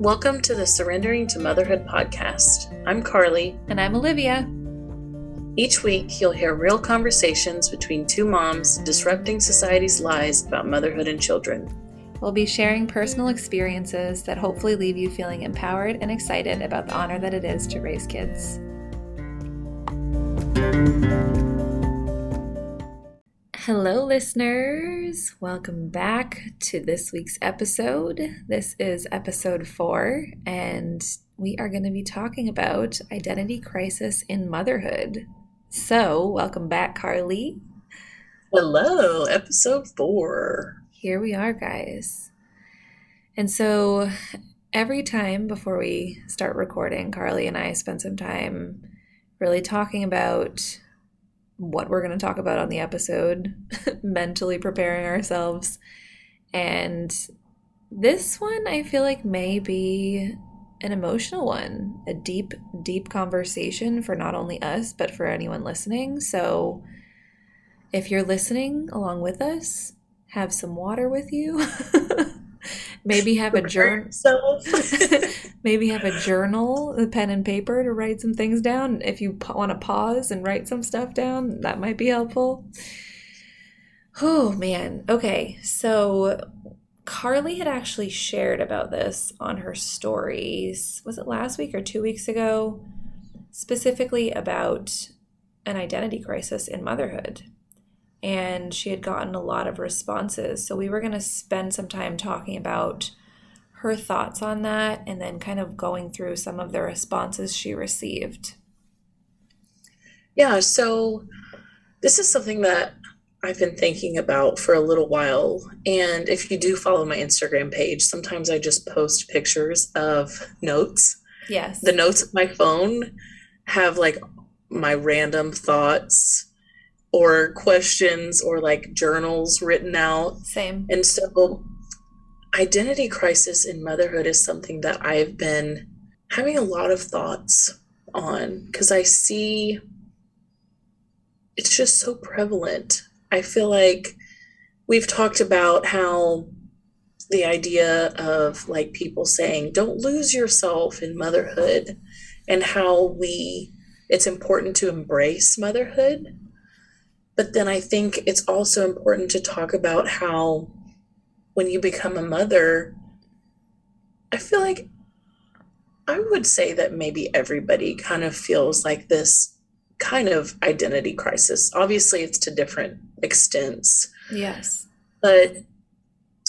Welcome to the Surrendering to Motherhood podcast. I'm Carly. And I'm Olivia. Each week, you'll hear real conversations between two moms disrupting society's lies about motherhood and children. We'll be sharing personal experiences that hopefully leave you feeling empowered and excited about the honor that it is to raise kids. Hello, listeners. Welcome back to this week's episode. This is episode four, and we are going to be talking about identity crisis in motherhood. So, welcome back, Carly. Hello, episode four. Here we are, guys. And so, every time before we start recording, Carly and I spend some time really talking about what we're going to talk about on the episode, mentally preparing ourselves. And this one, I feel like, may be an emotional one, a deep, deep conversation for not only us, but for anyone listening. So if you're listening along with us, have some water with you. maybe have a journal. maybe have a journal, a pen and paper to write some things down. If you want to pause and write some stuff down, that might be helpful. Oh man. Okay. So Carly had actually shared about this on her stories. Was it last week or two weeks ago? Specifically about an identity crisis in motherhood. And she had gotten a lot of responses. So we were going to spend some time talking about her thoughts on that and then kind of going through some of the responses she received. Yeah. So this is something that I've been thinking about for a little while. And if you do follow my Instagram page, sometimes I just post pictures of notes. Yes. The notes of my phone have like my random thoughts or questions or like journals written out. Same. And so identity crisis in motherhood is something that I've been having a lot of thoughts on because I see it's just so prevalent I feel like we've talked about how the idea of like people saying don't lose yourself in motherhood and how we it's important to embrace motherhood but then i think it's also important to talk about how when you become a mother i feel like i would say that maybe everybody kind of feels like this kind of identity crisis obviously it's to different extents. Yes. But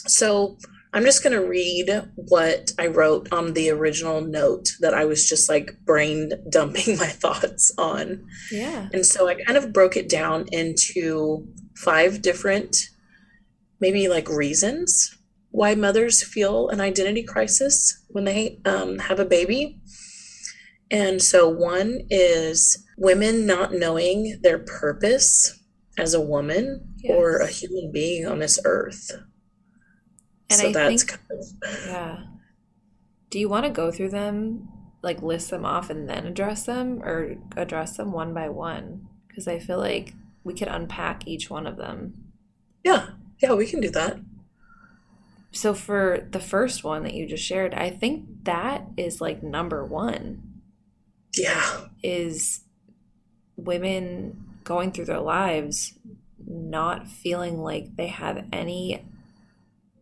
so I'm just going to read what I wrote on the original note that I was just like brain dumping my thoughts on. Yeah. And so I kind of broke it down into five different, maybe like reasons why mothers feel an identity crisis when they um, have a baby. And so one is women not knowing their purpose as a woman yes. or a human being on this earth. And so I that's think, kind of yeah. Do you want to go through them, like list them off and then address them, or address them one by one? Because I feel like we could unpack each one of them. Yeah, yeah, we can do that. So for the first one that you just shared, I think that is like number one. Yeah, is women going through their lives not feeling like they have any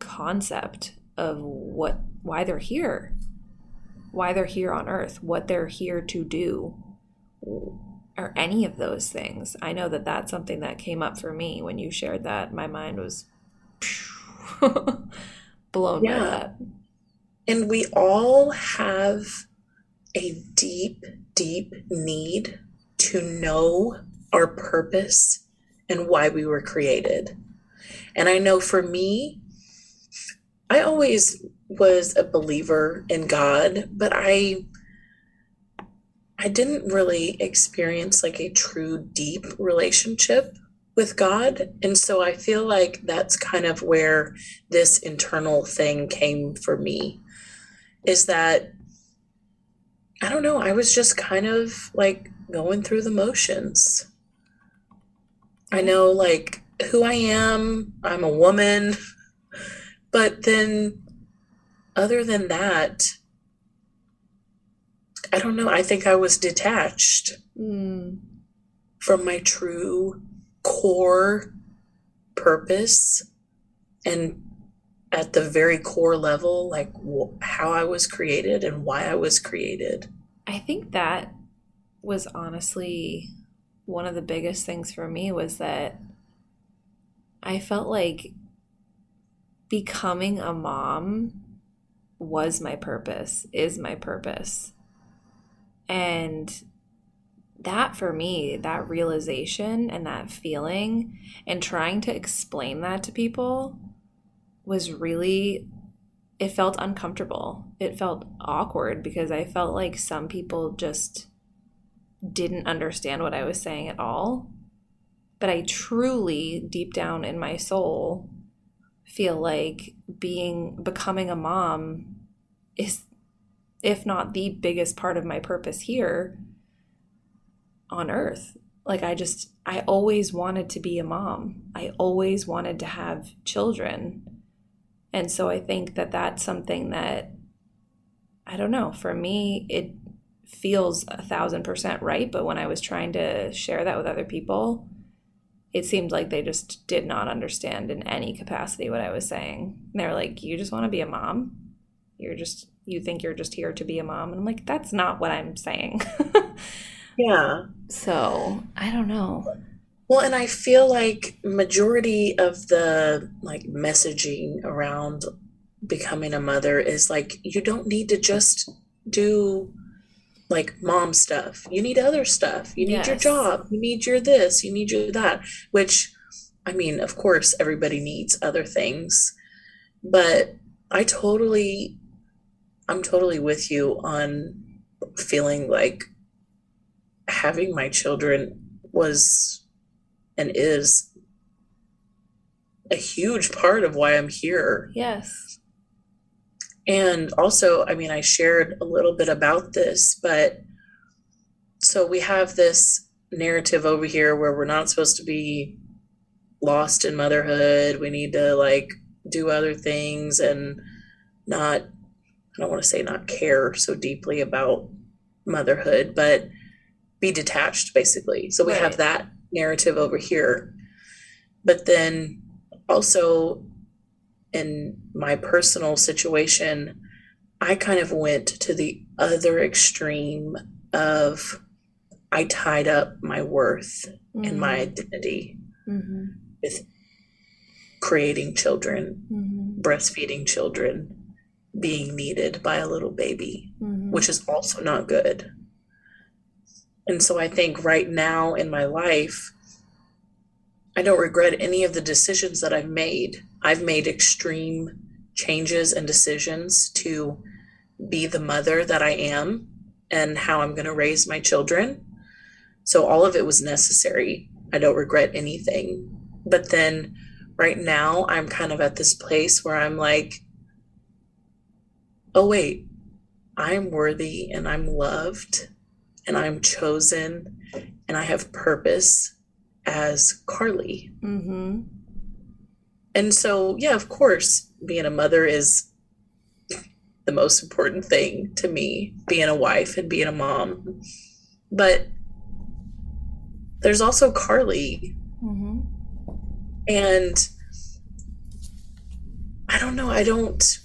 concept of what why they're here why they're here on earth what they're here to do or any of those things i know that that's something that came up for me when you shared that my mind was blown yeah. by that and we all have a deep deep need to know our purpose and why we were created. And I know for me, I always was a believer in God, but I I didn't really experience like a true deep relationship with God. And so I feel like that's kind of where this internal thing came for me is that I don't know, I was just kind of like going through the motions. I know like who I am, I'm a woman. But then other than that, I don't know. I think I was detached Mm. from my true core purpose and at the very core level, like wh- how I was created and why I was created. I think that was honestly one of the biggest things for me was that I felt like becoming a mom was my purpose, is my purpose. And that for me, that realization and that feeling, and trying to explain that to people was really, it felt uncomfortable. It felt awkward because I felt like some people just didn't understand what I was saying at all. But I truly, deep down in my soul, feel like being becoming a mom is if not the biggest part of my purpose here on earth. Like i just i always wanted to be a mom. I always wanted to have children. And so i think that that's something that i don't know for me it feels a thousand percent right. But when i was trying to share that with other people it seemed like they just did not understand in any capacity what I was saying. And they were like, You just want to be a mom? You're just, you think you're just here to be a mom? And I'm like, That's not what I'm saying. Yeah. so I don't know. Well, and I feel like majority of the like messaging around becoming a mother is like you don't need to just do like mom stuff. You need other stuff. You need your job. You need your this. You need your that. Which, I mean, of course, everybody needs other things. But I totally, I'm totally with you on feeling like having my children was and is a huge part of why I'm here. Yes. And also, I mean, I shared a little bit about this, but so we have this narrative over here where we're not supposed to be lost in motherhood. We need to like do other things and not, I don't want to say not care so deeply about motherhood, but be detached basically. So we have that narrative over here. But then also in my personal situation, I kind of went to the other extreme of I tied up my worth and my identity Mm-hmm. with creating children, Mm-hmm. breastfeeding children, being needed by a little baby, Mm-hmm. which is also not good. And so I think right now in my life, I don't regret any of the decisions that I've made. I've made extreme changes and decisions to be the mother that I am and how I'm going to raise my children. So all of it was necessary. I don't regret anything. But then right now, I'm kind of at this place where I'm like, oh, wait, I'm worthy and I'm loved and I'm chosen and I have purpose as Carly. Mm-hmm. And so, yeah, of course, being a mother is the most important thing to me, being a wife and being a mom. But there's also Carly. Mm-hmm. And I don't know, I don't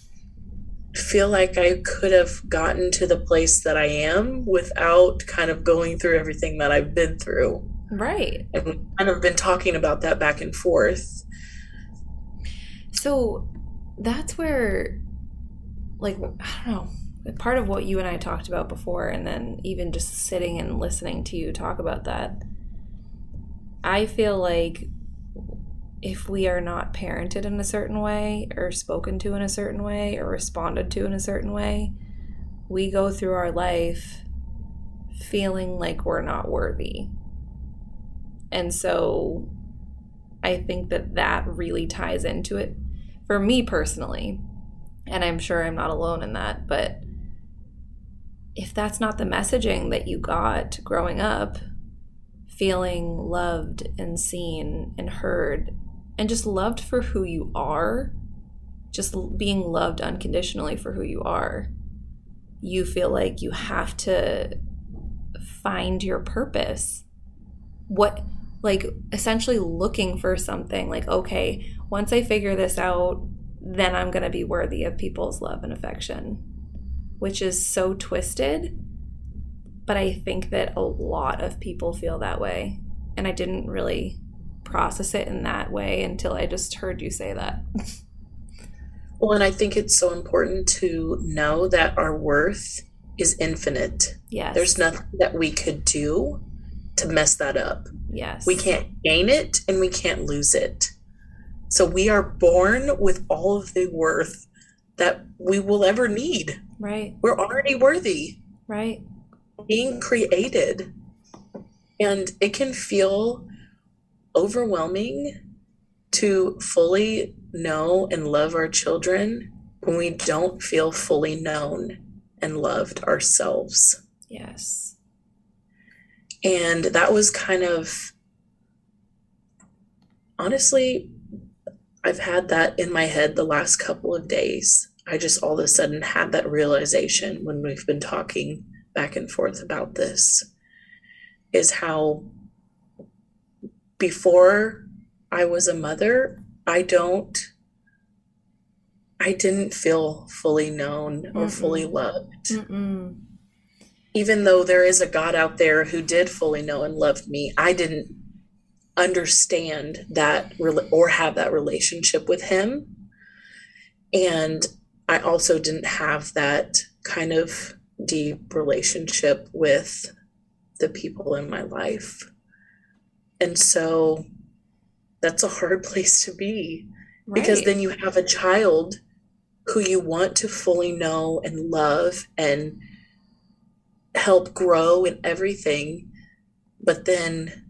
feel like I could have gotten to the place that I am without kind of going through everything that I've been through. Right. And we've kind of been talking about that back and forth. So that's where, like, I don't know, part of what you and I talked about before, and then even just sitting and listening to you talk about that, I feel like if we are not parented in a certain way, or spoken to in a certain way, or responded to in a certain way, we go through our life feeling like we're not worthy. And so I think that that really ties into it for me personally. And I'm sure I'm not alone in that. But if that's not the messaging that you got growing up, feeling loved and seen and heard, and just loved for who you are, just being loved unconditionally for who you are, you feel like you have to find your purpose. What, like, essentially looking for something like, okay, once I figure this out, then I'm going to be worthy of people's love and affection, which is so twisted. But I think that a lot of people feel that way. And I didn't really process it in that way until I just heard you say that. well, and I think it's so important to know that our worth is infinite. Yes. There's nothing that we could do to mess that up. Yes. We can't gain it and we can't lose it. So we are born with all of the worth that we will ever need. Right. We're already worthy. Right. Being created. And it can feel overwhelming to fully know and love our children when we don't feel fully known and loved ourselves. Yes. And that was kind of honestly, I've had that in my head the last couple of days. I just all of a sudden had that realization when we've been talking back and forth about this is how before I was a mother, I don't I didn't feel fully known or Mm-mm. fully loved. Mm-mm. Even though there is a God out there who did fully know and loved me, I didn't understand that or have that relationship with Him. And I also didn't have that kind of deep relationship with the people in my life. And so that's a hard place to be right. because then you have a child who you want to fully know and love and help grow and everything but then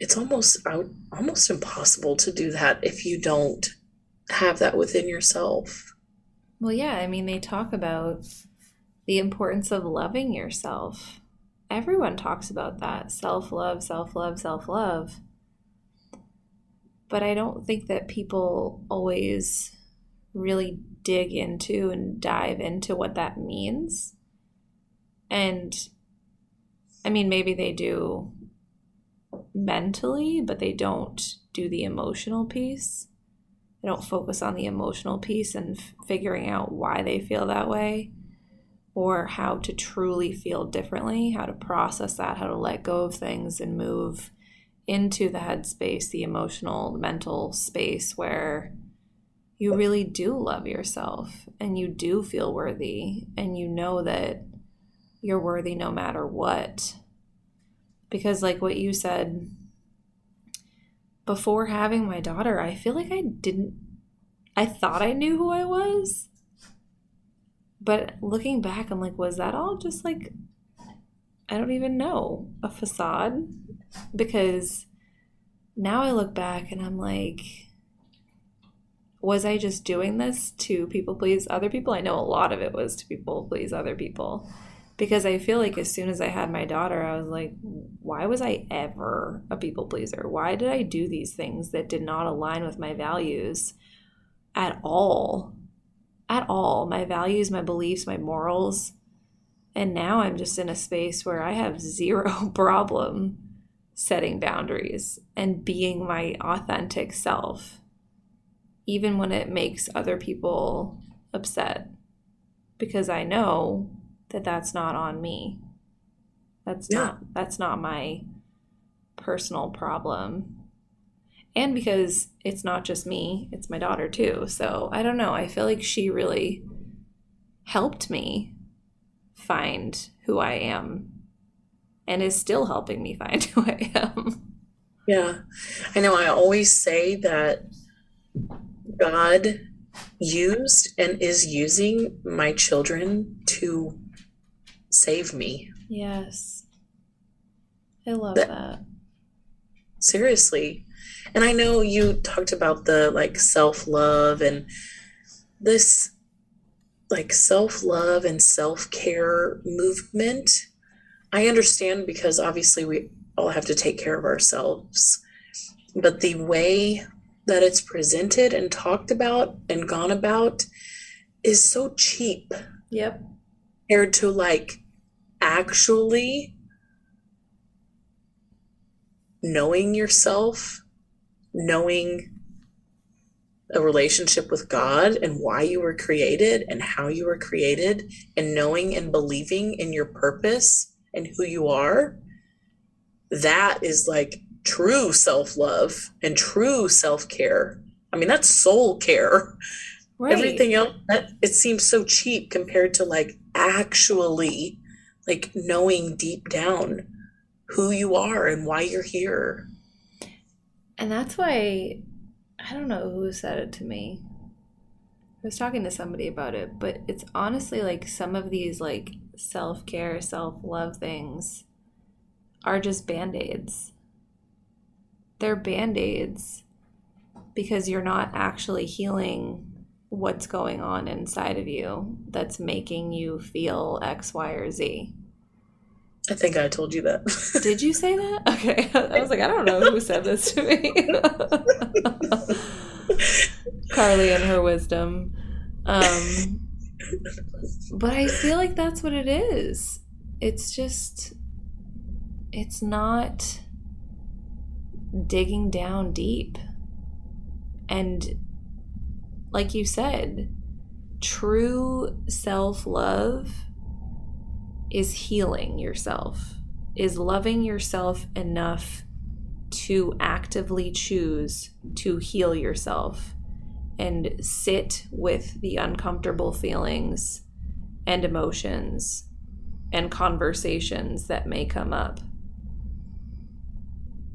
it's almost almost impossible to do that if you don't have that within yourself. Well yeah i mean they talk about the importance of loving yourself. Everyone talks about that self-love self-love self-love. But I don't think that people always really dig into and dive into what that means. And I mean, maybe they do mentally, but they don't do the emotional piece. They don't focus on the emotional piece and f- figuring out why they feel that way or how to truly feel differently, how to process that, how to let go of things and move into the headspace, the emotional, mental space where you really do love yourself and you do feel worthy and you know that you're worthy no matter what. Because, like what you said, before having my daughter, I feel like I didn't, I thought I knew who I was. But looking back, I'm like, was that all just like, I don't even know, a facade? because now I look back and I'm like, was I just doing this to people please other people? I know a lot of it was to people please other people because I feel like as soon as I had my daughter, I was like, why was I ever a people pleaser? Why did I do these things that did not align with my values at all? At all. My values, my beliefs, my morals. And now I'm just in a space where I have zero problem setting boundaries and being my authentic self, even when it makes other people upset, because I know that that's not on me. That's yeah. not that's not my personal problem. And because it's not just me, it's my daughter too. So I don't know. I feel like she really helped me find who I am and is still helping me find who I am. Yeah. I know I always say that God used and is using my children to save me. Yes. I love that. that. Seriously. And I know you talked about the like self love and this like self love and self care movement I understand because obviously we all have to take care of ourselves. But the way that it's presented and talked about and gone about is so cheap Yep. compared to like actually knowing yourself, knowing a relationship with God and why you were created and how you were created, and knowing and believing in your purpose and who you are, that is like true self love and true self care. I mean, that's soul care. Right. Everything else, that it seems so cheap compared to like actually like knowing deep down who you are and why you're here. And that's why I don't know who said it to me. I was talking to somebody about it, but it's honestly like some of these like self-care, self-love things are just band-aids. They're band-aids because you're not actually healing what's going on inside of you that's making you feel X, Y, or Z. I think I told you that. Did you say that? Okay. I was like, I don't know who said this to me. Carly and her wisdom. Um, but I feel like that's what it is. It's just, it's not digging down deep. And like you said, true self love is healing yourself, is loving yourself enough to actively choose to heal yourself and sit with the uncomfortable feelings and emotions and conversations that may come up.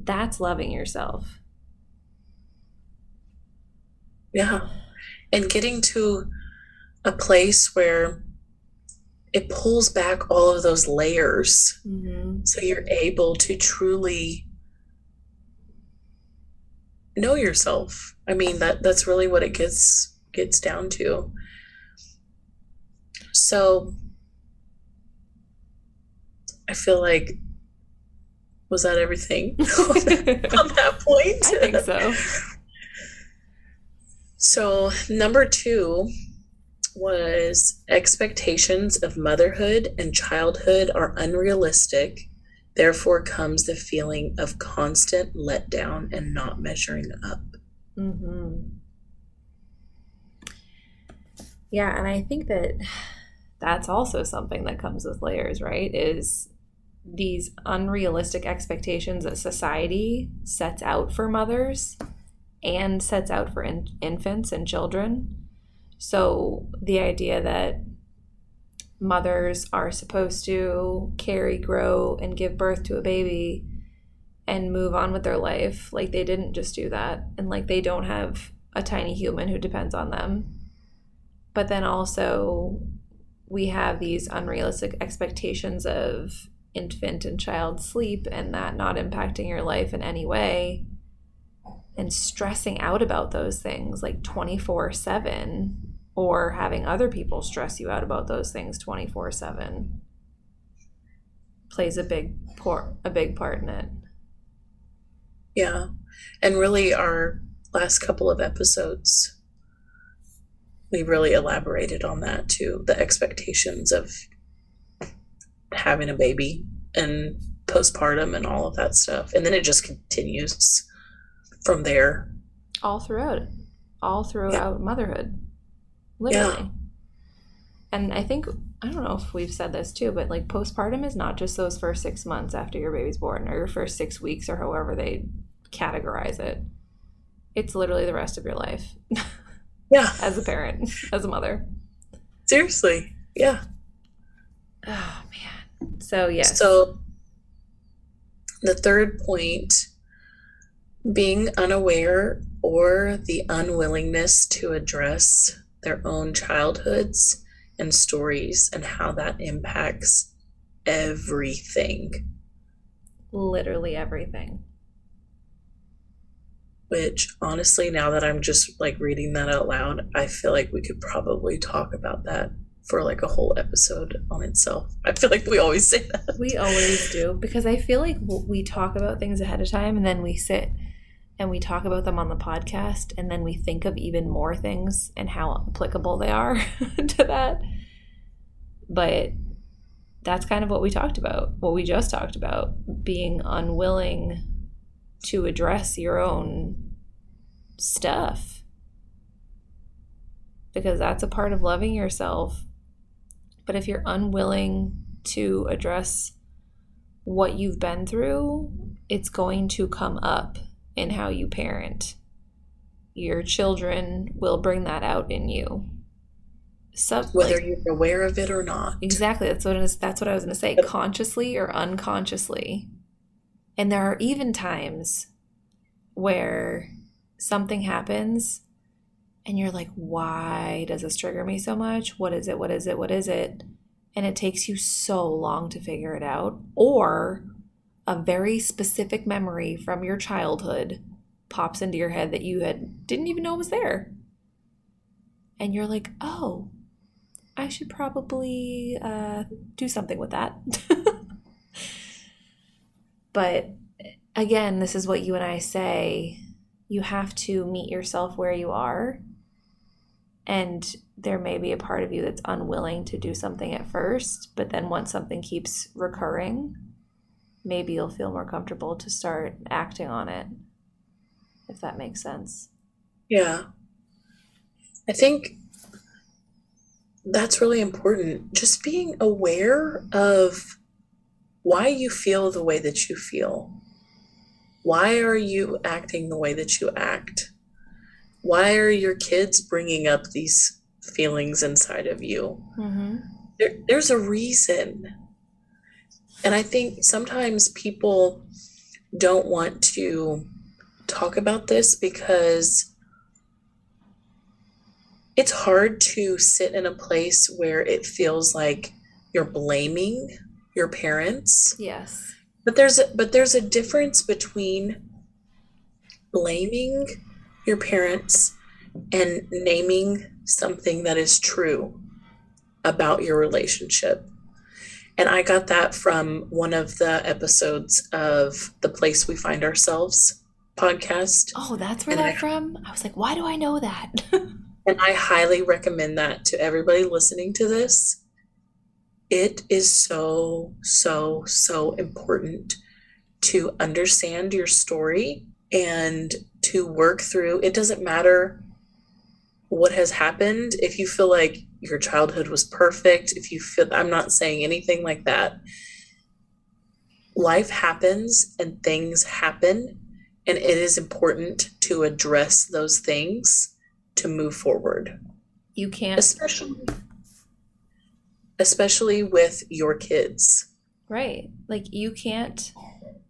That's loving yourself. Yeah. And getting to a place where it pulls back all of those layers Mm-hmm. so you're able to truly know yourself. I mean that that's really what it gets gets down to. So I feel like was that everything on that point? I think so. So, number two was expectations of motherhood and childhood are unrealistic. Therefore, comes the feeling of constant letdown and not measuring up. Mm-hmm. Yeah, and I think that that's also something that comes with layers, right? Is these unrealistic expectations that society sets out for mothers and sets out for in- infants and children. So the idea that mothers are supposed to carry, grow, and give birth to a baby and move on with their life. Like they didn't just do that. And like they don't have a tiny human who depends on them. But then also, we have these unrealistic expectations of infant and child sleep and that not impacting your life in any way and stressing out about those things like 24 7 or having other people stress you out about those things 24 7 plays a big part a big part in it Yeah. And really, our last couple of episodes, we really elaborated on that too the expectations of having a baby and postpartum and all of that stuff. And then it just continues from there. all throughout it all throughout motherhood literally and i think i don't know if we've said this too but like postpartum is not just those first six months after your baby's born or your first six weeks or however they categorize it it's literally the rest of your life Yeah. as a parent as a mother Seriously. Yeah. oh man so yes So the third point being unaware or the unwillingness to address their own childhoods and stories and how that impacts everything, literally everything which honestly, now that I'm just like reading that out loud, I feel like we could probably talk about that for like a whole episode on itself. I feel like we always say that. We always do because I feel like we talk about things ahead of time and then we sit and we talk about them on the podcast and then we think of even more things and how applicable they are to that. But that's kind of what we talked about, what we just talked about, being unwilling to address your own stuff. Because that's a part of loving yourself. But if you're unwilling to address what you've been through, it's going to come up in how you parent. Your children will bring that out in you. Sub, Whether like, you're aware of it or not. Exactly. That's what is, that's what I was going to say. Consciously or unconsciously. And there are even times where something happens and you're like, why does this trigger me so much? What is it? What is it? What is it? And it takes you so long to figure it out. Or a very specific memory from your childhood pops into your head that you had didn't even know was there. And you're like, oh, I should probably uh, do something with that. but again, this is what you and I say you have to meet yourself where you are. And there may be a part of you that's unwilling to do something at first, but then once something keeps recurring, maybe you'll feel more comfortable to start acting on it, if that makes sense. Yeah. I think that's really important. Just being aware of why you feel the way that you feel. Why are you acting the way that you act? Why are your kids bringing up these feelings inside of you? Mm-hmm. There, there's a reason. And I think sometimes people don't want to talk about this because it's hard to sit in a place where it feels like you're blaming your parents. Yes. But there's a, but there's a difference between blaming your parents and naming something that is true about your relationship. And I got that from one of the episodes of The Place We Find Ourselves podcast. Oh, that's where that's from? I was like, why do I know that? and I highly recommend that to everybody listening to this it is so, so, so important to understand your story and to work through. It doesn't matter what has happened. If you feel like your childhood was perfect, if you feel, I'm not saying anything like that. Life happens and things happen, and it is important to address those things to move forward. You can't, especially especially with your kids. Right. Like you can't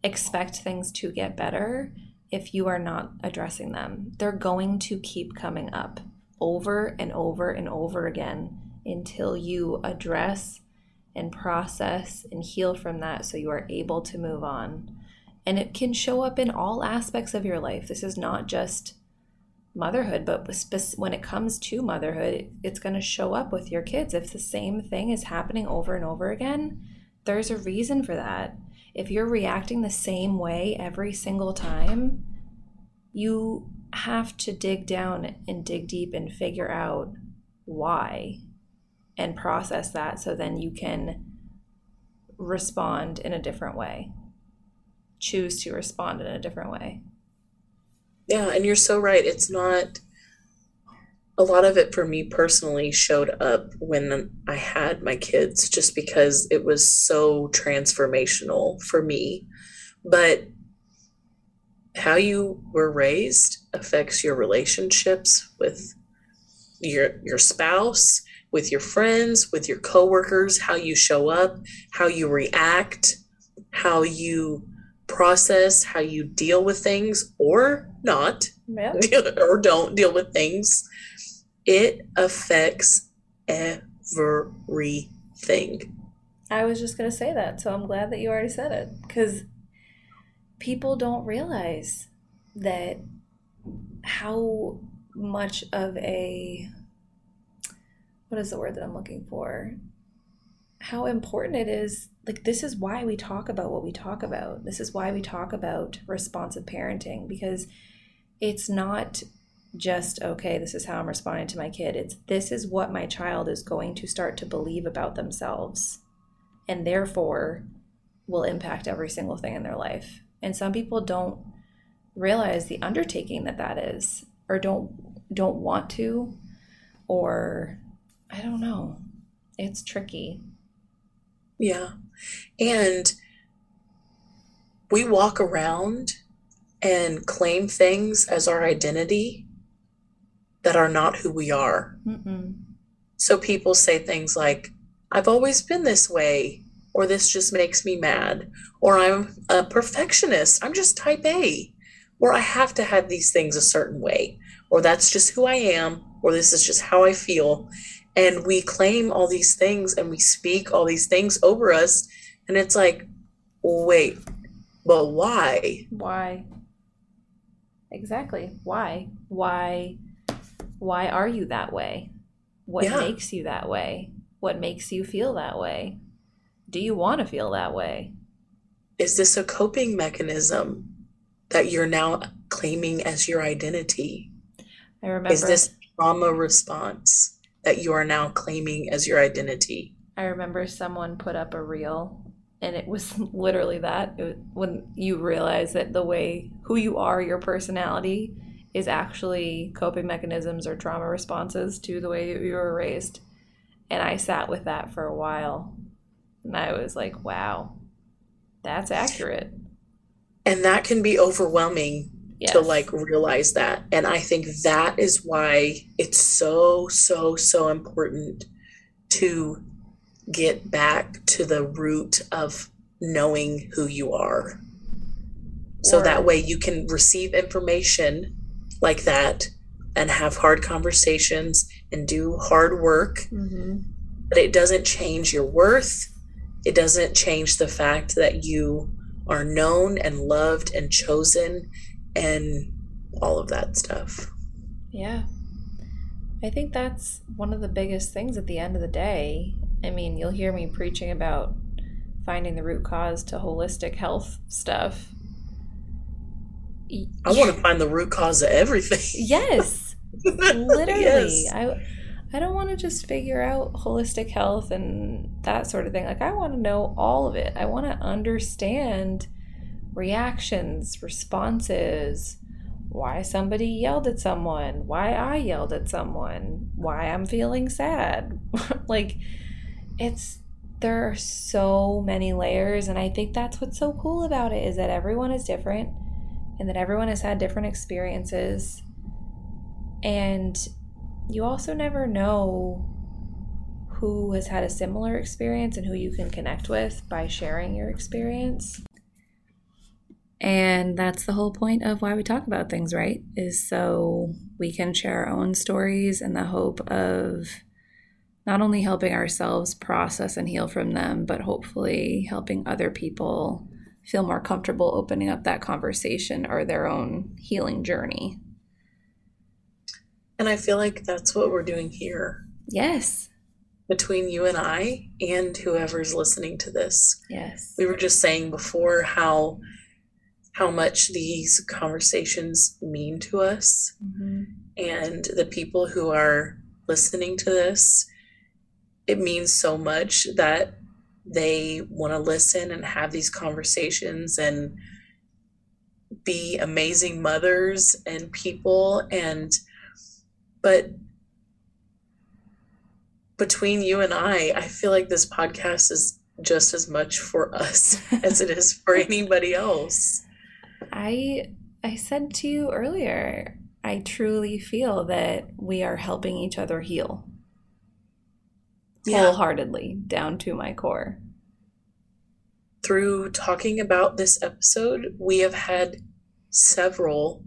expect things to get better if you are not addressing them. They're going to keep coming up over and over and over again until you address and process and heal from that so you are able to move on. And it can show up in all aspects of your life. This is not just motherhood, but when it comes to motherhood, it's going to show up with your kids. If the same thing is happening over and over again, there's a reason for that. If you're reacting the same way every single time, you have to dig down and dig deep and figure out why and process that so then you can respond in a different way. Choose to respond in a different way. Yeah, and you're so right. It's not a lot of it for me personally showed up when I had my kids just because it was so transformational for me. But how you were raised affects your relationships with your your spouse, with your friends, with your coworkers, how you show up, how you react, how you process how you deal with things or not, or don't deal with things, it affects everything. I was just going to say that, so I'm glad that you already said it because people don't realize that how much of a what is the word that I'm looking for? How important it is like this is why we talk about what we talk about. This is why we talk about responsive parenting because it's not just okay this is how i'm responding to my kid it's this is what my child is going to start to believe about themselves and therefore will impact every single thing in their life and some people don't realize the undertaking that that is or don't don't want to or i don't know it's tricky Yeah. And we walk around and claim things as our identity that are not who we are. Mm-mm. So people say things like, I've always been this way, or this just makes me mad, or I'm a perfectionist, I'm just type A, or I have to have these things a certain way, or that's just who I am, or this is just how I feel. And we claim all these things and we speak all these things over us. And it's like, wait, but why? why exactly why why why are you that way what Yeah. makes you that way what makes you feel that way do you want to feel that way Is this a coping mechanism that you're now claiming as your identity? i remember Is this trauma response that you are now claiming as your identity? I remember someone put up a reel, and it was literally that. It, when you realize that the way who you are, your personality, is actually coping mechanisms or trauma responses to the way you were raised. And I sat with that for a while, and I was like, "Wow, that's accurate." And that can be overwhelming Yes. to like realize that. And I think that is why it's so, so, so important to get back to the root of knowing who you are. So Or- that way you can receive information like that and have hard conversations and do hard work, Mhm. but it doesn't change your worth. It doesn't change the fact that you are known and loved and chosen and all of that stuff. Yeah. I think that's one of the biggest things at the end of the day. I mean, you'll hear me preaching about finding the root cause to holistic health stuff. I want to find the root cause of everything. Yes, literally. Yes. I I don't want to just figure out holistic health and that sort of thing. Like I want to know all of it. I want to understand reactions, responses, why somebody yelled at someone, why I yelled at someone, why I'm feeling sad. like it's there are so many layers and I think that's what's so cool about it is that everyone is different and that everyone has had different experiences and you also never know who has had a similar experience and who you can connect with by sharing your experience. And that's the whole point of why we talk about things, right? Is so we can share our own stories in the hope of not only helping ourselves process and heal from them, but hopefully helping other people feel more comfortable opening up that conversation or their own healing journey. And I feel like that's what we're doing here Yes. between you and I and whoever's listening to this. Yes. We were just saying before how how much these conversations mean to us Mhm. and the people who are listening to this it means so much that they want to listen and have these conversations and be amazing mothers and people and but between you and I I feel like this podcast is just as much for us as it is for anybody else. I I said to you earlier, I truly feel that we are helping each other heal Yeah. wholeheartedly down to my core. through talking about this episode, we have had several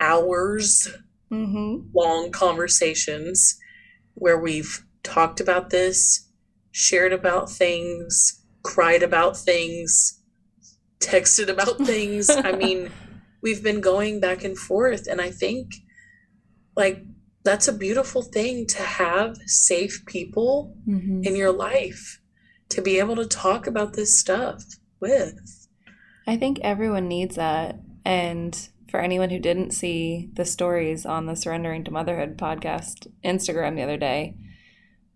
hours Mm-hmm. long conversations where we've talked about this, shared about things, cried about things, texted about things. I mean, we've been going back and forth, and I think like that's a beautiful thing to have safe people Mm-hmm. in your life to be able to talk about this stuff with. I think everyone needs that. And for anyone who didn't see the stories on the Surrendering to Motherhood podcast Instagram the other day,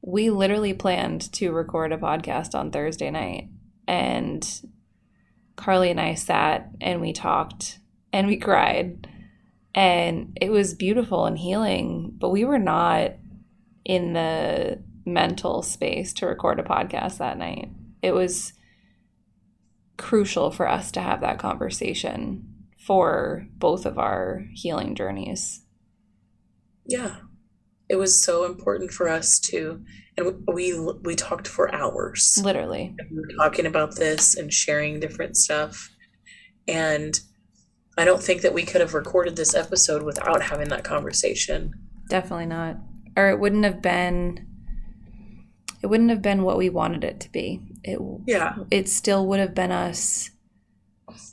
we literally planned to record a podcast on Thursday night. And Carly and I sat and we talked and we cried. And it was beautiful and healing, but we were not in the mental space to record a podcast that night. It was crucial for us to have that conversation for both of our healing journeys. Yeah. It was so important for us to and we we talked for hours. Literally. we were talking about this and sharing different stuff. And I don't think that we could have recorded this episode without having that conversation. Definitely not. Or it wouldn't have been it wouldn't have been what we wanted it to be. It Yeah. it still would have been us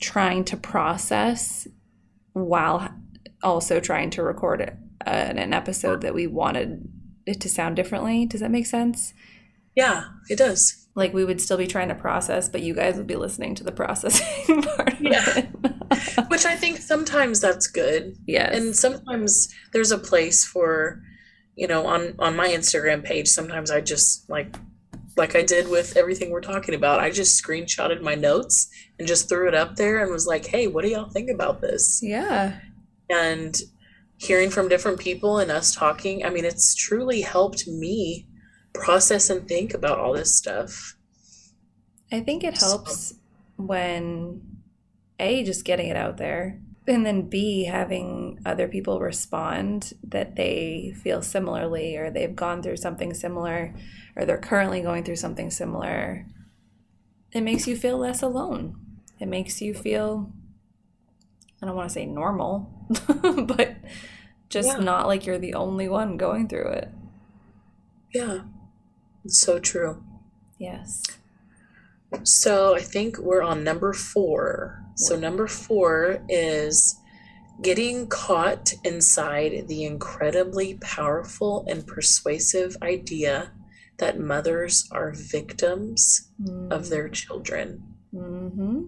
trying to process while also trying to record it, uh, an episode that we wanted it to sound differently. Does that make sense? Yeah, it does. Like we would still be trying to process, but you guys would be listening to the processing part Yeah. Which I think sometimes that's good. Yeah. And sometimes there's a place for, you know, on on my Instagram page, sometimes I just like like I did with everything we're talking about. I just screenshotted my notes and just threw it up there and was like, "Hey, what do y'all think about this?" yeah. and hearing from different people and us talking i mean it's truly helped me process and think about all this stuff I think it helps when A, just getting it out there, and then B, having other people respond that they feel similarly or they've gone through something similar or they're currently going through something similar. It makes you feel less alone. It makes you feel, I don't want to say normal, but just Yeah. not like you're the only one going through it. yeah it's so true Yes. So i think we're on number four. So number four is getting caught inside the incredibly powerful and persuasive idea that mothers are victims of their children. Mm-hmm.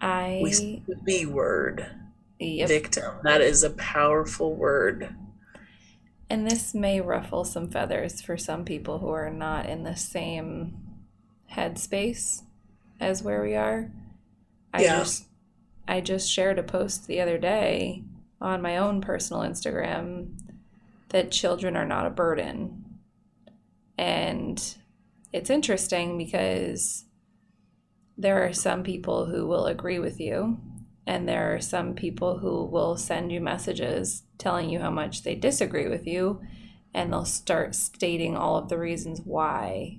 I we the b word yep. victim. That is a powerful word. And this may ruffle some feathers for some people who are not in the same headspace as where we are. I Yeah. just I just shared a post the other day on my own personal Instagram that children are not a burden. And it's interesting because there are some people who will agree with you and there are some people who will send you messages telling you how much they disagree with you and they'll start stating all of the reasons why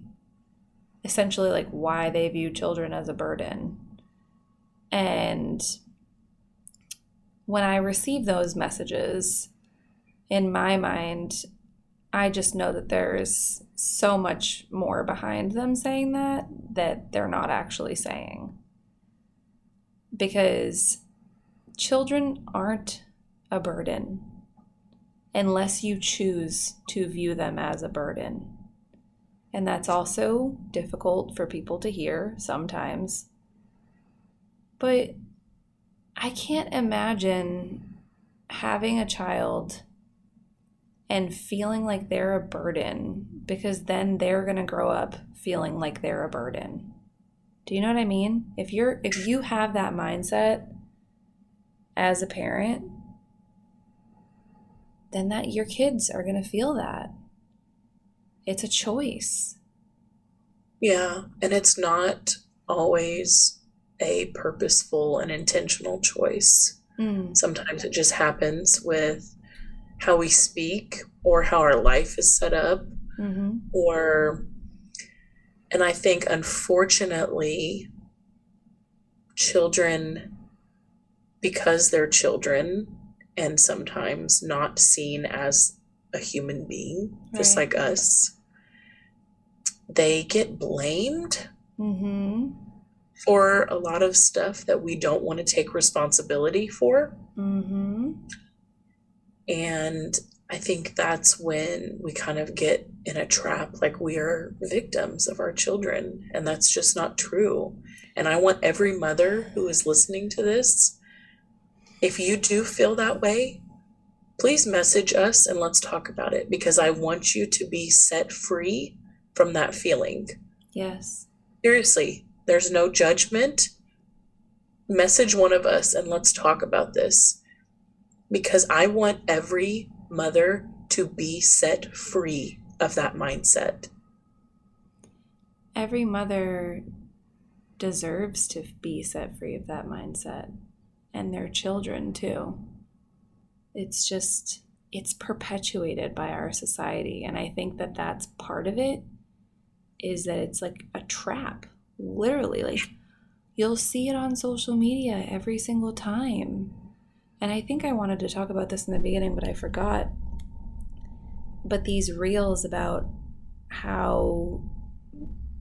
essentially like why they view children as a burden and when i receive those messages in my mind i just know that there's so much more behind them saying that that they're not actually saying because children aren't a burden unless you choose to view them as a burden. And that's also difficult for people to hear sometimes. But I can't imagine having a child and feeling like they're a burden because then they're going to grow up feeling like they're a burden. Do you know what I mean? If you're if you have that mindset as a parent, then that your kids are going to feel that. It's a choice. Yeah, and it's not always a purposeful and intentional choice. Mm. Sometimes it just happens with how we speak or how our life is set up hmm or and I think unfortunately children because they're children and sometimes not seen as a human being just Right. like us they get blamed hmm for a lot of stuff that we don't want to take responsibility for. hmm And I think that's when we kind of get in a trap like we are victims of our children. And that's just not true. And I want every mother who is listening to this if you do feel that way, please message us and let's talk about it because I want you to be set free from that feeling. Yes. Seriously, there's no judgment. Message one of us and let's talk about this because I want every mother to be set free of that mindset. Every mother deserves to be set free of that mindset and their children too. It's just, it's perpetuated by our society. And I think that that's part of it is that it's like a trap, literally. Like you'll see it on social media every single time. And I think I wanted to talk about this in the beginning, but I forgot. But these reels about how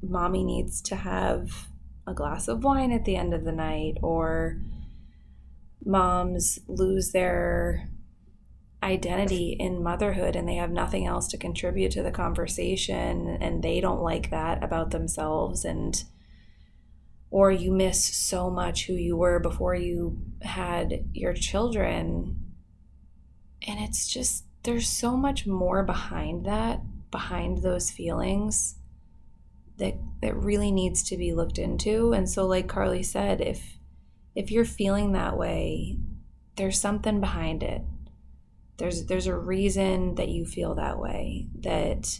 mommy needs to have a glass of wine at the end of the night, or moms lose their identity in motherhood and they have nothing else to contribute to the conversation and they don't like that about themselves and or you miss so much who you were before you had your children. And it's just there's so much more behind that behind those feelings that that really needs to be looked into. And so like carly said if if you're feeling that way there's something behind it there's there's a reason that you feel that way that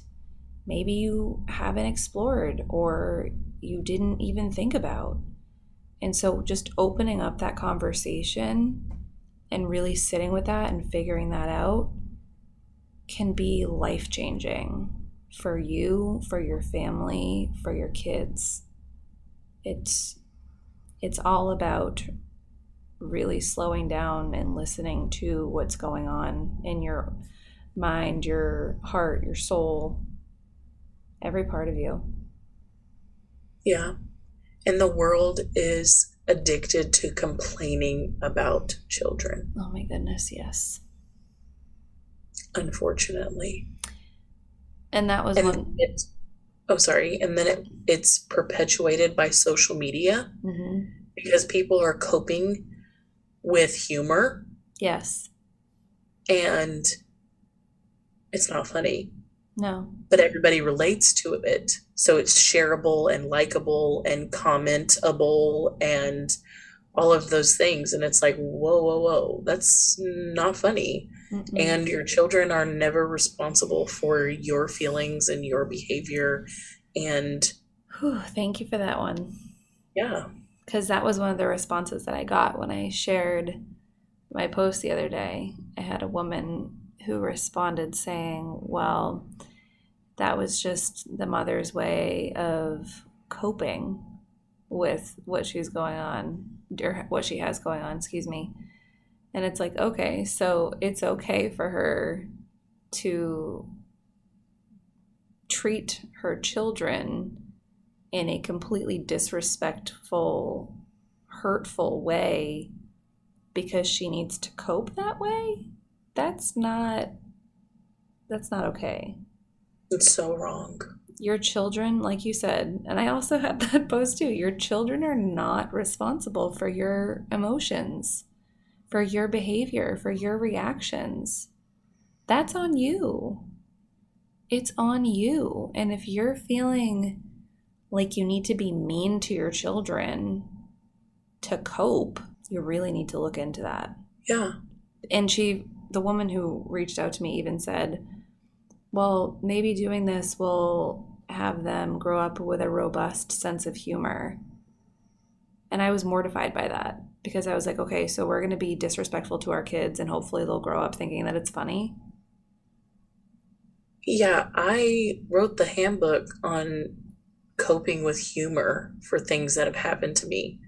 maybe you haven't explored or you didn't even think about and so just opening up that conversation and really sitting with that and figuring that out can be life changing for you, for your family, for your kids. It's it's all about really slowing down and listening to what's going on in your mind, your heart, your soul, every part of you. Yeah. And the world is addicted to complaining about children. Oh my goodness, yes. Unfortunately and that was and one it's oh sorry and then it, it's perpetuated by social media mm-hmm. because people are coping with humor. Yes. And it's not funny. No. But everybody relates to it. So it's shareable and likable and commentable and all of those things. And it's like whoa whoa whoa that's not funny. Mm-mm. and your children are never responsible for your feelings and your behavior. And Whew, thank you for that one. Yeah because that was one of the responses that i got when i shared my post the other day i had a woman who responded saying well that was just the mother's way of coping with what she's going on or what she has going on, excuse me. And it's like, okay, so it's okay for her to treat her children in a completely disrespectful, hurtful way because she needs to cope that way. That's not that's not okay. It's so wrong your children, like you said, and I also had that post too, your children are not responsible for your emotions, for your behavior, for your reactions. That's on you. It's on you. And if you're feeling like you need to be mean to your children to cope, you really need to look into that. Yeah. And she, the woman who reached out to me, even said, well, maybe doing this will have them grow up with a robust sense of humor. And I was mortified by that because I was like, okay, so we're going to be disrespectful to our kids and hopefully they'll grow up thinking that it's funny. Yeah, I wrote the handbook on coping with humor for things that have happened to me.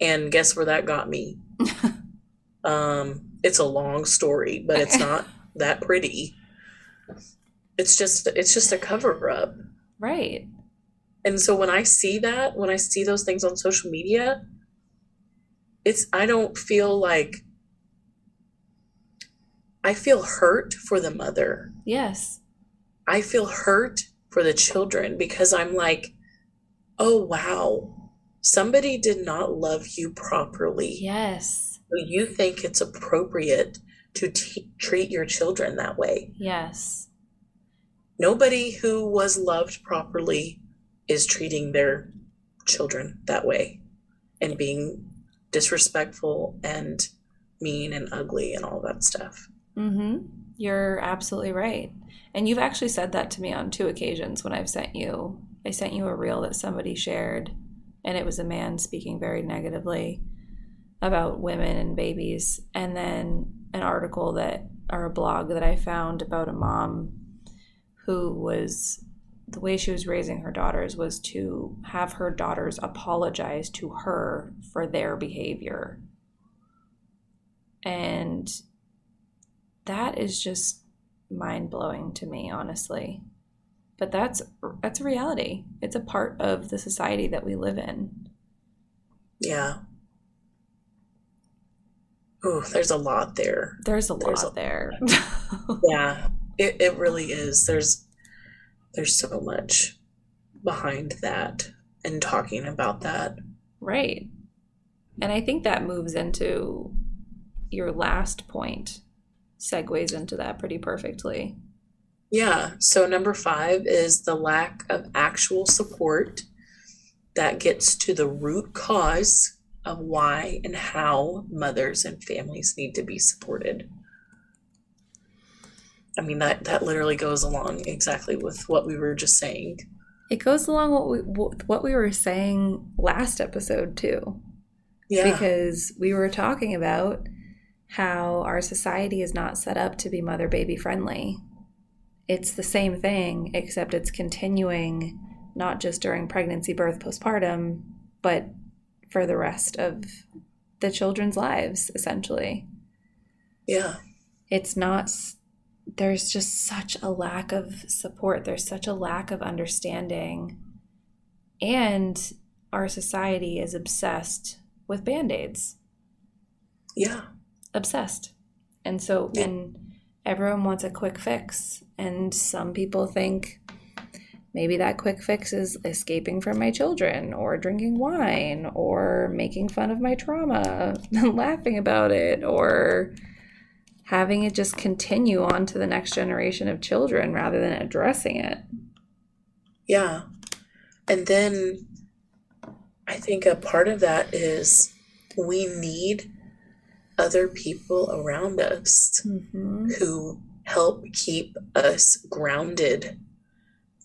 And guess where that got me? um, it's a long story, but it's not that pretty. It's just it's just a cover up. Right. And so when I see that, when I see those things on social media, it's I don't feel like I feel hurt for the mother. Yes. I feel hurt for the children because I'm like, oh wow, somebody did not love you properly. Yes. you think it's appropriate to t- treat your children that way. Yes. Nobody who was loved properly is treating their children that way and being disrespectful and mean and ugly and all that stuff. Mm-hmm. You're absolutely right. And you've actually said that to me on two occasions when I've sent you. I sent you a reel that somebody shared, and it was a man speaking very negatively about women and babies, and then an article that or a blog that I found about a mom who was the way she was raising her daughters was to have her daughters apologize to her for their behavior. And that is just mind blowing to me, honestly. But that's that's a reality. It's a part of the society that we live in. Yeah. Oh, there's a lot there. There's a there's lot a, there. yeah, it, it really is. There's there's so much behind that and talking about that. Right. And I think that moves into your last point, segues into that pretty perfectly. Yeah. So, number five is the lack of actual support that gets to the root cause of why and how mothers and families need to be supported. I mean that that literally goes along exactly with what we were just saying. It goes along what we what we were saying last episode too. Yeah. Because we were talking about how our society is not set up to be mother baby friendly. It's the same thing except it's continuing not just during pregnancy, birth, postpartum, but for the rest of the children's lives, essentially. Yeah. It's not, there's just such a lack of support, there's such a lack of understanding. And our society is obsessed with band aids. Yeah. Obsessed. And so, yeah. and everyone wants a quick fix. And some people think, Maybe that quick fix is escaping from my children, or drinking wine, or making fun of my trauma and laughing about it, or having it just continue on to the next generation of children rather than addressing it. Yeah. And then I think a part of that is we need other people around us mm-hmm. who help keep us grounded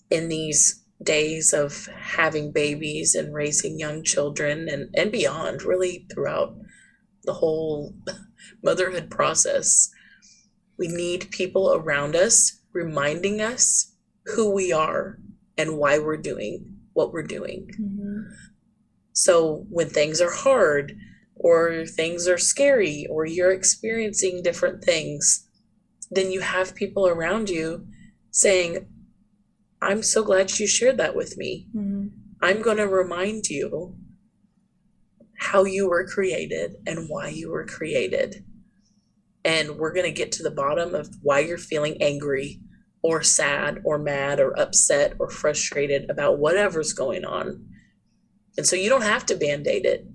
in these days of having babies and raising young children and, and beyond, really throughout the whole motherhood process. We need people around us reminding us who we are and why we're doing what we're doing. Mm-hmm. So when things are hard, or things are scary, or you're experiencing different things, then you have people around you saying, I'm so glad you shared that with me. Mm-hmm. I'm going to remind you how you were created and why you were created. And we're going to get to the bottom of why you're feeling angry or sad or mad or upset or frustrated about whatever's going on. And so you don't have to band aid it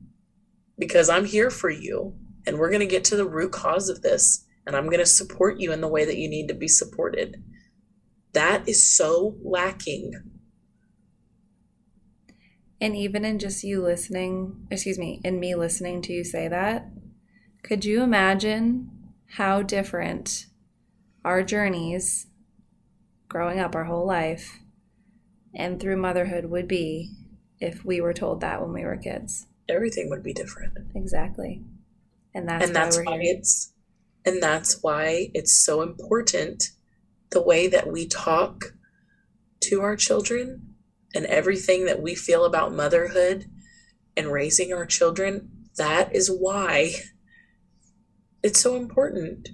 because I'm here for you. And we're going to get to the root cause of this. And I'm going to support you in the way that you need to be supported. That is so lacking. And even in just you listening, excuse me, in me listening to you say that, could you imagine how different our journeys growing up our whole life and through motherhood would be if we were told that when we were kids? Everything would be different. Exactly. And that's and that's why, why it's and that's why it's so important the way that we talk to our children and everything that we feel about motherhood and raising our children, that is why it's so important.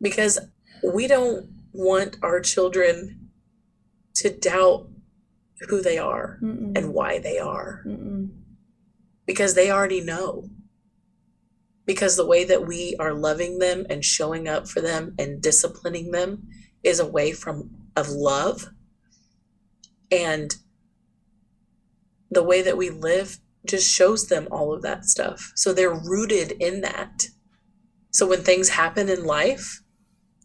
Because we don't want our children to doubt who they are Mm-mm. and why they are. Mm-mm. Because they already know. Because the way that we are loving them and showing up for them and disciplining them is a way from of love and the way that we live just shows them all of that stuff. So they're rooted in that. So when things happen in life,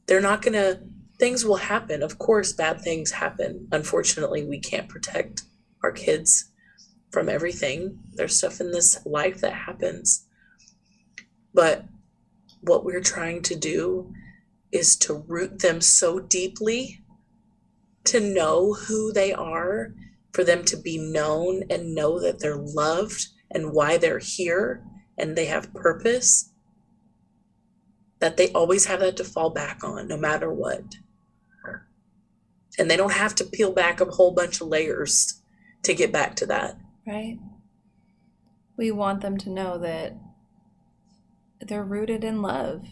they're not going to, things will happen. Of course, bad things happen. Unfortunately, we can't protect our kids from everything. There's stuff in this life that happens. But what we're trying to do is to root them so deeply to know who they are, for them to be known and know that they're loved and why they're here and they have purpose, that they always have that to fall back on no matter what. And they don't have to peel back a whole bunch of layers to get back to that. Right. We want them to know that they're rooted in love.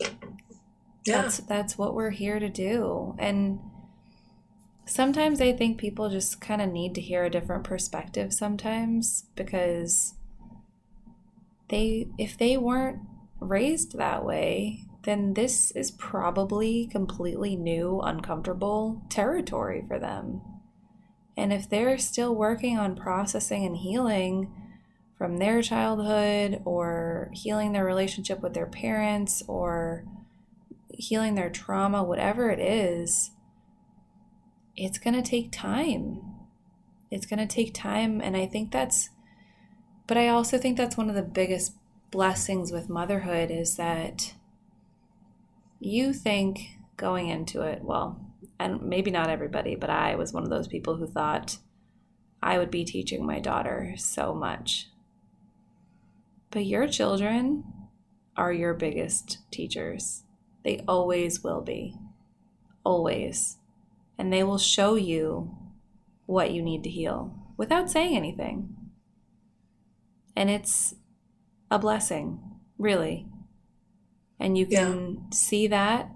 Yeah. That's that's what we're here to do. And sometimes I think people just kind of need to hear a different perspective sometimes because they if they weren't raised that way, then this is probably completely new, uncomfortable territory for them. And if they're still working on processing and healing from their childhood or healing their relationship with their parents or healing their trauma, whatever it is, it's going to take time. It's going to take time. And I think that's, but I also think that's one of the biggest blessings with motherhood is that you think going into it, well, and maybe not everybody, but I was one of those people who thought I would be teaching my daughter so much. But your children are your biggest teachers. They always will be. Always. And they will show you what you need to heal without saying anything. And it's a blessing, really. And you can yeah. see that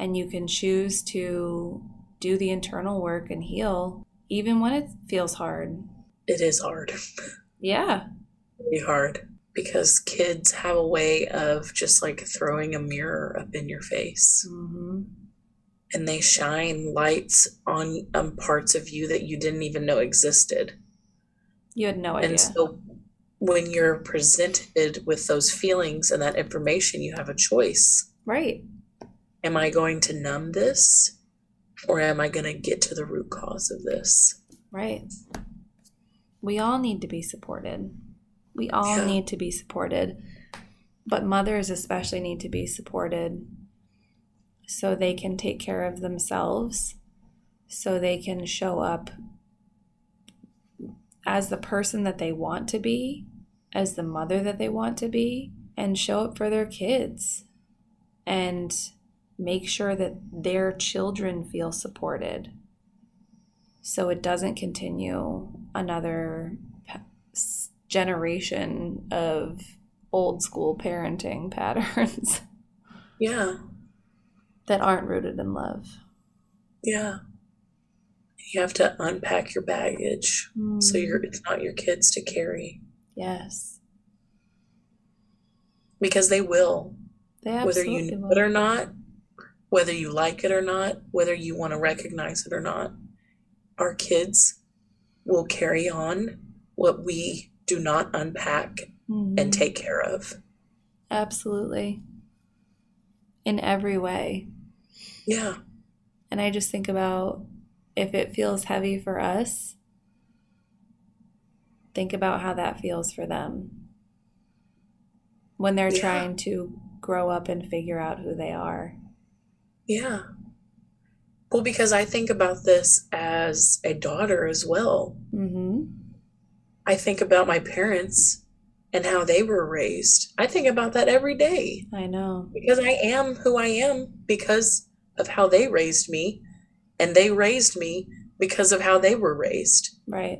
and you can choose to do the internal work and heal even when it feels hard. It is hard. Yeah. Very hard because kids have a way of just like throwing a mirror up in your face. Mm-hmm. And they shine lights on um, parts of you that you didn't even know existed. You had no idea. And so when you're presented with those feelings and that information, you have a choice. Right. Am I going to numb this or am I going to get to the root cause of this? Right. We all need to be supported. We all yeah. need to be supported. But mothers especially need to be supported so they can take care of themselves, so they can show up as the person that they want to be, as the mother that they want to be, and show up for their kids and make sure that their children feel supported so it doesn't continue another generation of old school parenting patterns. Yeah. that aren't rooted in love. Yeah you have to unpack your baggage mm. so you're it's not your kids to carry yes because they will they whether you know will. it or not whether you like it or not whether you want to recognize it or not our kids will carry on what we do not unpack mm-hmm. and take care of absolutely in every way yeah and i just think about if it feels heavy for us, think about how that feels for them when they're yeah. trying to grow up and figure out who they are. Yeah. Well, because I think about this as a daughter as well. Mm-hmm. I think about my parents and how they were raised. I think about that every day. I know. Because I am who I am because of how they raised me and they raised me because of how they were raised. Right.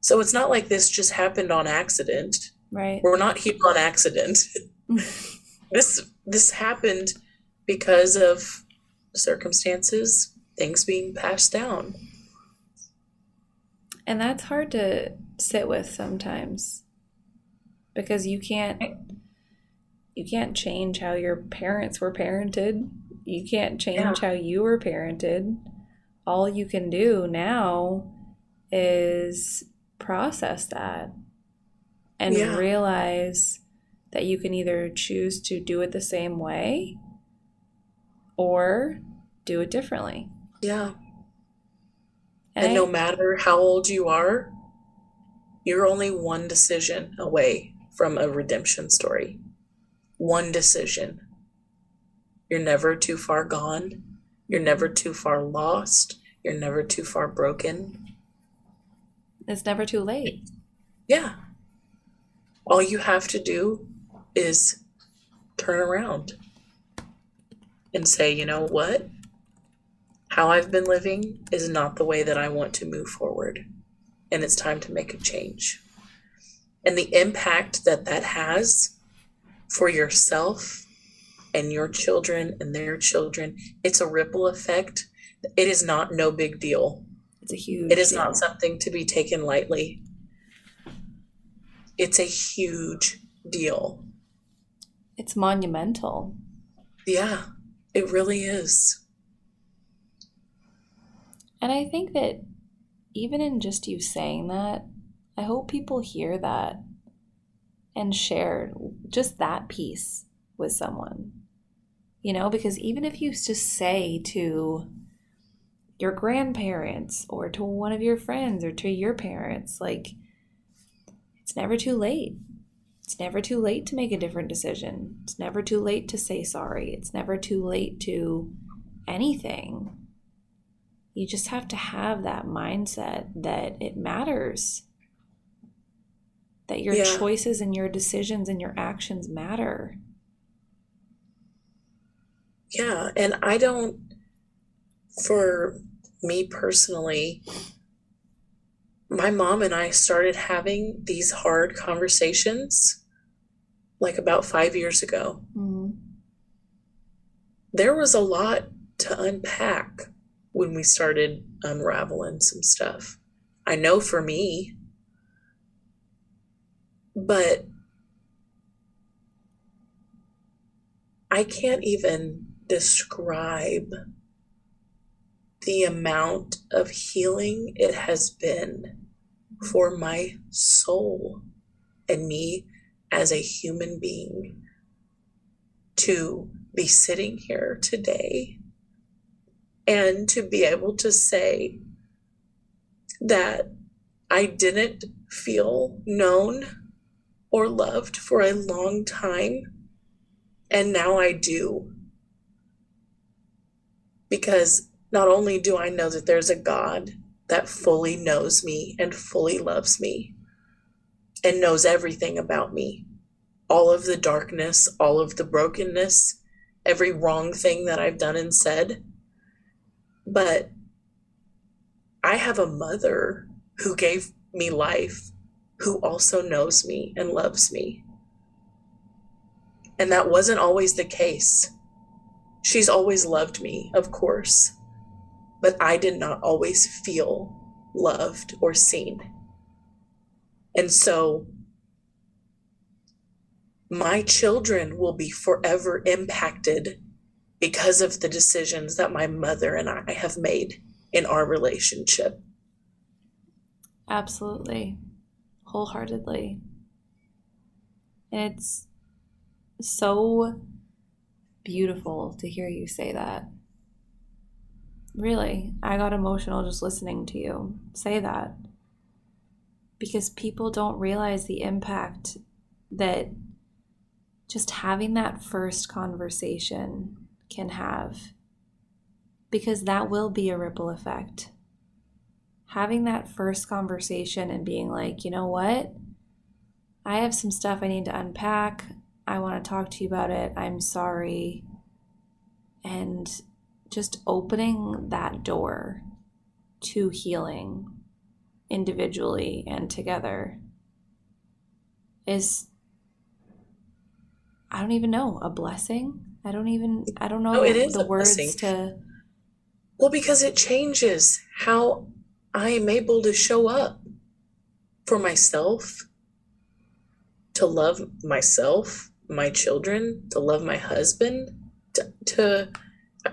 So it's not like this just happened on accident. Right. We're not here on accident. this this happened because of circumstances, things being passed down. And that's hard to sit with sometimes because you can't you can't change how your parents were parented you can't change yeah. how you were parented. All you can do now is process that and Yeah. realize that you can either choose to do it the same way or do it differently. Yeah. And, And no matter how old you are, you're only one decision away from a redemption story. One decision. You're never too far gone. You're never too far lost. You're never too far broken. it's never too late. Yeah. All you have to do is turn around and say, you know what? How I've been living is not the way that I want to move forward. And it's time to make a change. And the impact that that has for yourself and your children and their children, it's a ripple effect. It is not no big deal. It's a huge It is deal. not something to be taken lightly. It's a huge deal. It's monumental. Yeah, it really is. And I think that even in just you saying that, I hope people hear that and share just that piece with someone. You know, because even if you just say to your grandparents or to one of your friends or to your parents, like, it's never too late. It's never too late to make a different decision. It's never too late to say sorry. It's never too late to anything you just have to have that mindset that it matters that your Yeah. choices and your decisions and your actions matter Yeah, and I don't, for me personally, my mom and I started having these hard conversations like about five years ago. mm-hmm. There was a lot to unpack when we started unraveling some stuff. I know for me, but I can't even describe the amount of healing it has been for my soul and me as a human being to be sitting here today and to be able to say that I didn't feel known or loved for a long time, and now I do. Because not only do I know that there's a God that fully knows me and fully loves me and knows everything about me, all of the darkness, all of the brokenness, every wrong thing that I've done and said, but I have a mother who gave me life, who also knows me and loves me. And that wasn't always the case. She's always loved me, of course, but I did not always feel loved or seen. And so my children will be forever impacted because of the decisions that my mother and I have made in our relationship. absolutely wholeheartedly and it's so beautiful to hear you say that really i got emotional just listening to you say that because people don't realize the impact that just having that first conversation can have because that will be a ripple effect. Having that first conversation and being like, you know what? I have some stuff I need to unpack. I want to talk to you about it. I'm sorry. And just opening that door to healing individually and together is I don't even know, a blessing. I don't even I don't know No, it is the words blessing. to Well, because it changes how I am able to show up for myself, to love myself, my children, to love my husband, to, to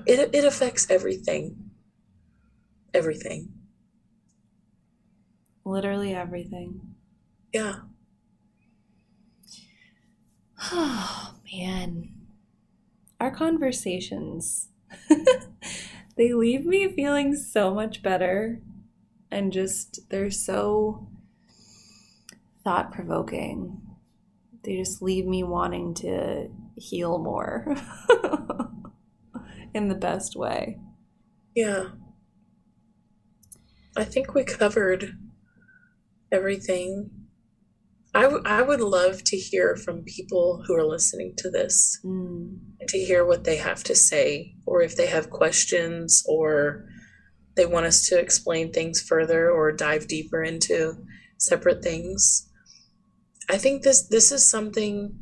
it, it affects everything. Everything. Literally everything. Yeah. Oh, man. Our conversations, they leave me feeling so much better and just, they're so thought provoking. They just leave me wanting to heal more in the best way. Yeah. I think we covered everything. I, w- I would love to hear from people who are listening to this Mm. to hear what they have to say, or if they have questions, or they want us to explain things further or dive deeper into separate things. I think this this is something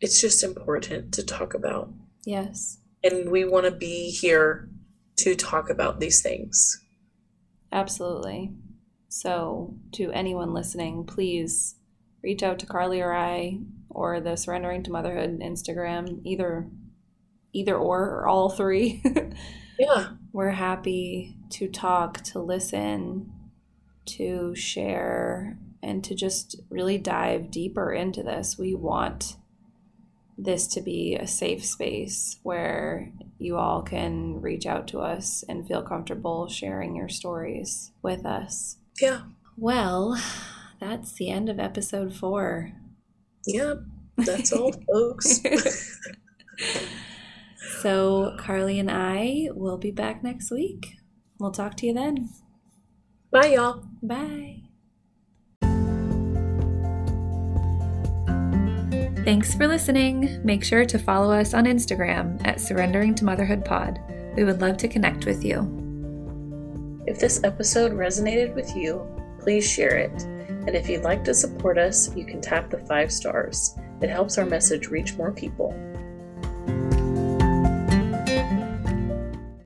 it's just important to talk about. Yes, And we want to be here to talk about these things. absolutely. So, to anyone listening, please reach out to Carly or I or the Surrendering to Motherhood Instagram, either either or or all three. Yeah. We're happy to talk, to listen, to share, and to just really dive deeper into this. We want this to be a safe space where you all can reach out to us and feel comfortable sharing your stories with us. Yeah. Well, that's the end of episode four. Yep. That's all, folks. So, Carly and I will be back next week. We'll talk to you then. Bye, y'all. Bye. Thanks for listening. Make sure to follow us on Instagram at Surrendering to Motherhood Pod. We would love to connect with you. If this episode resonated with you, please share it. And if you'd like to support us, you can tap the five stars. It helps our message reach more people.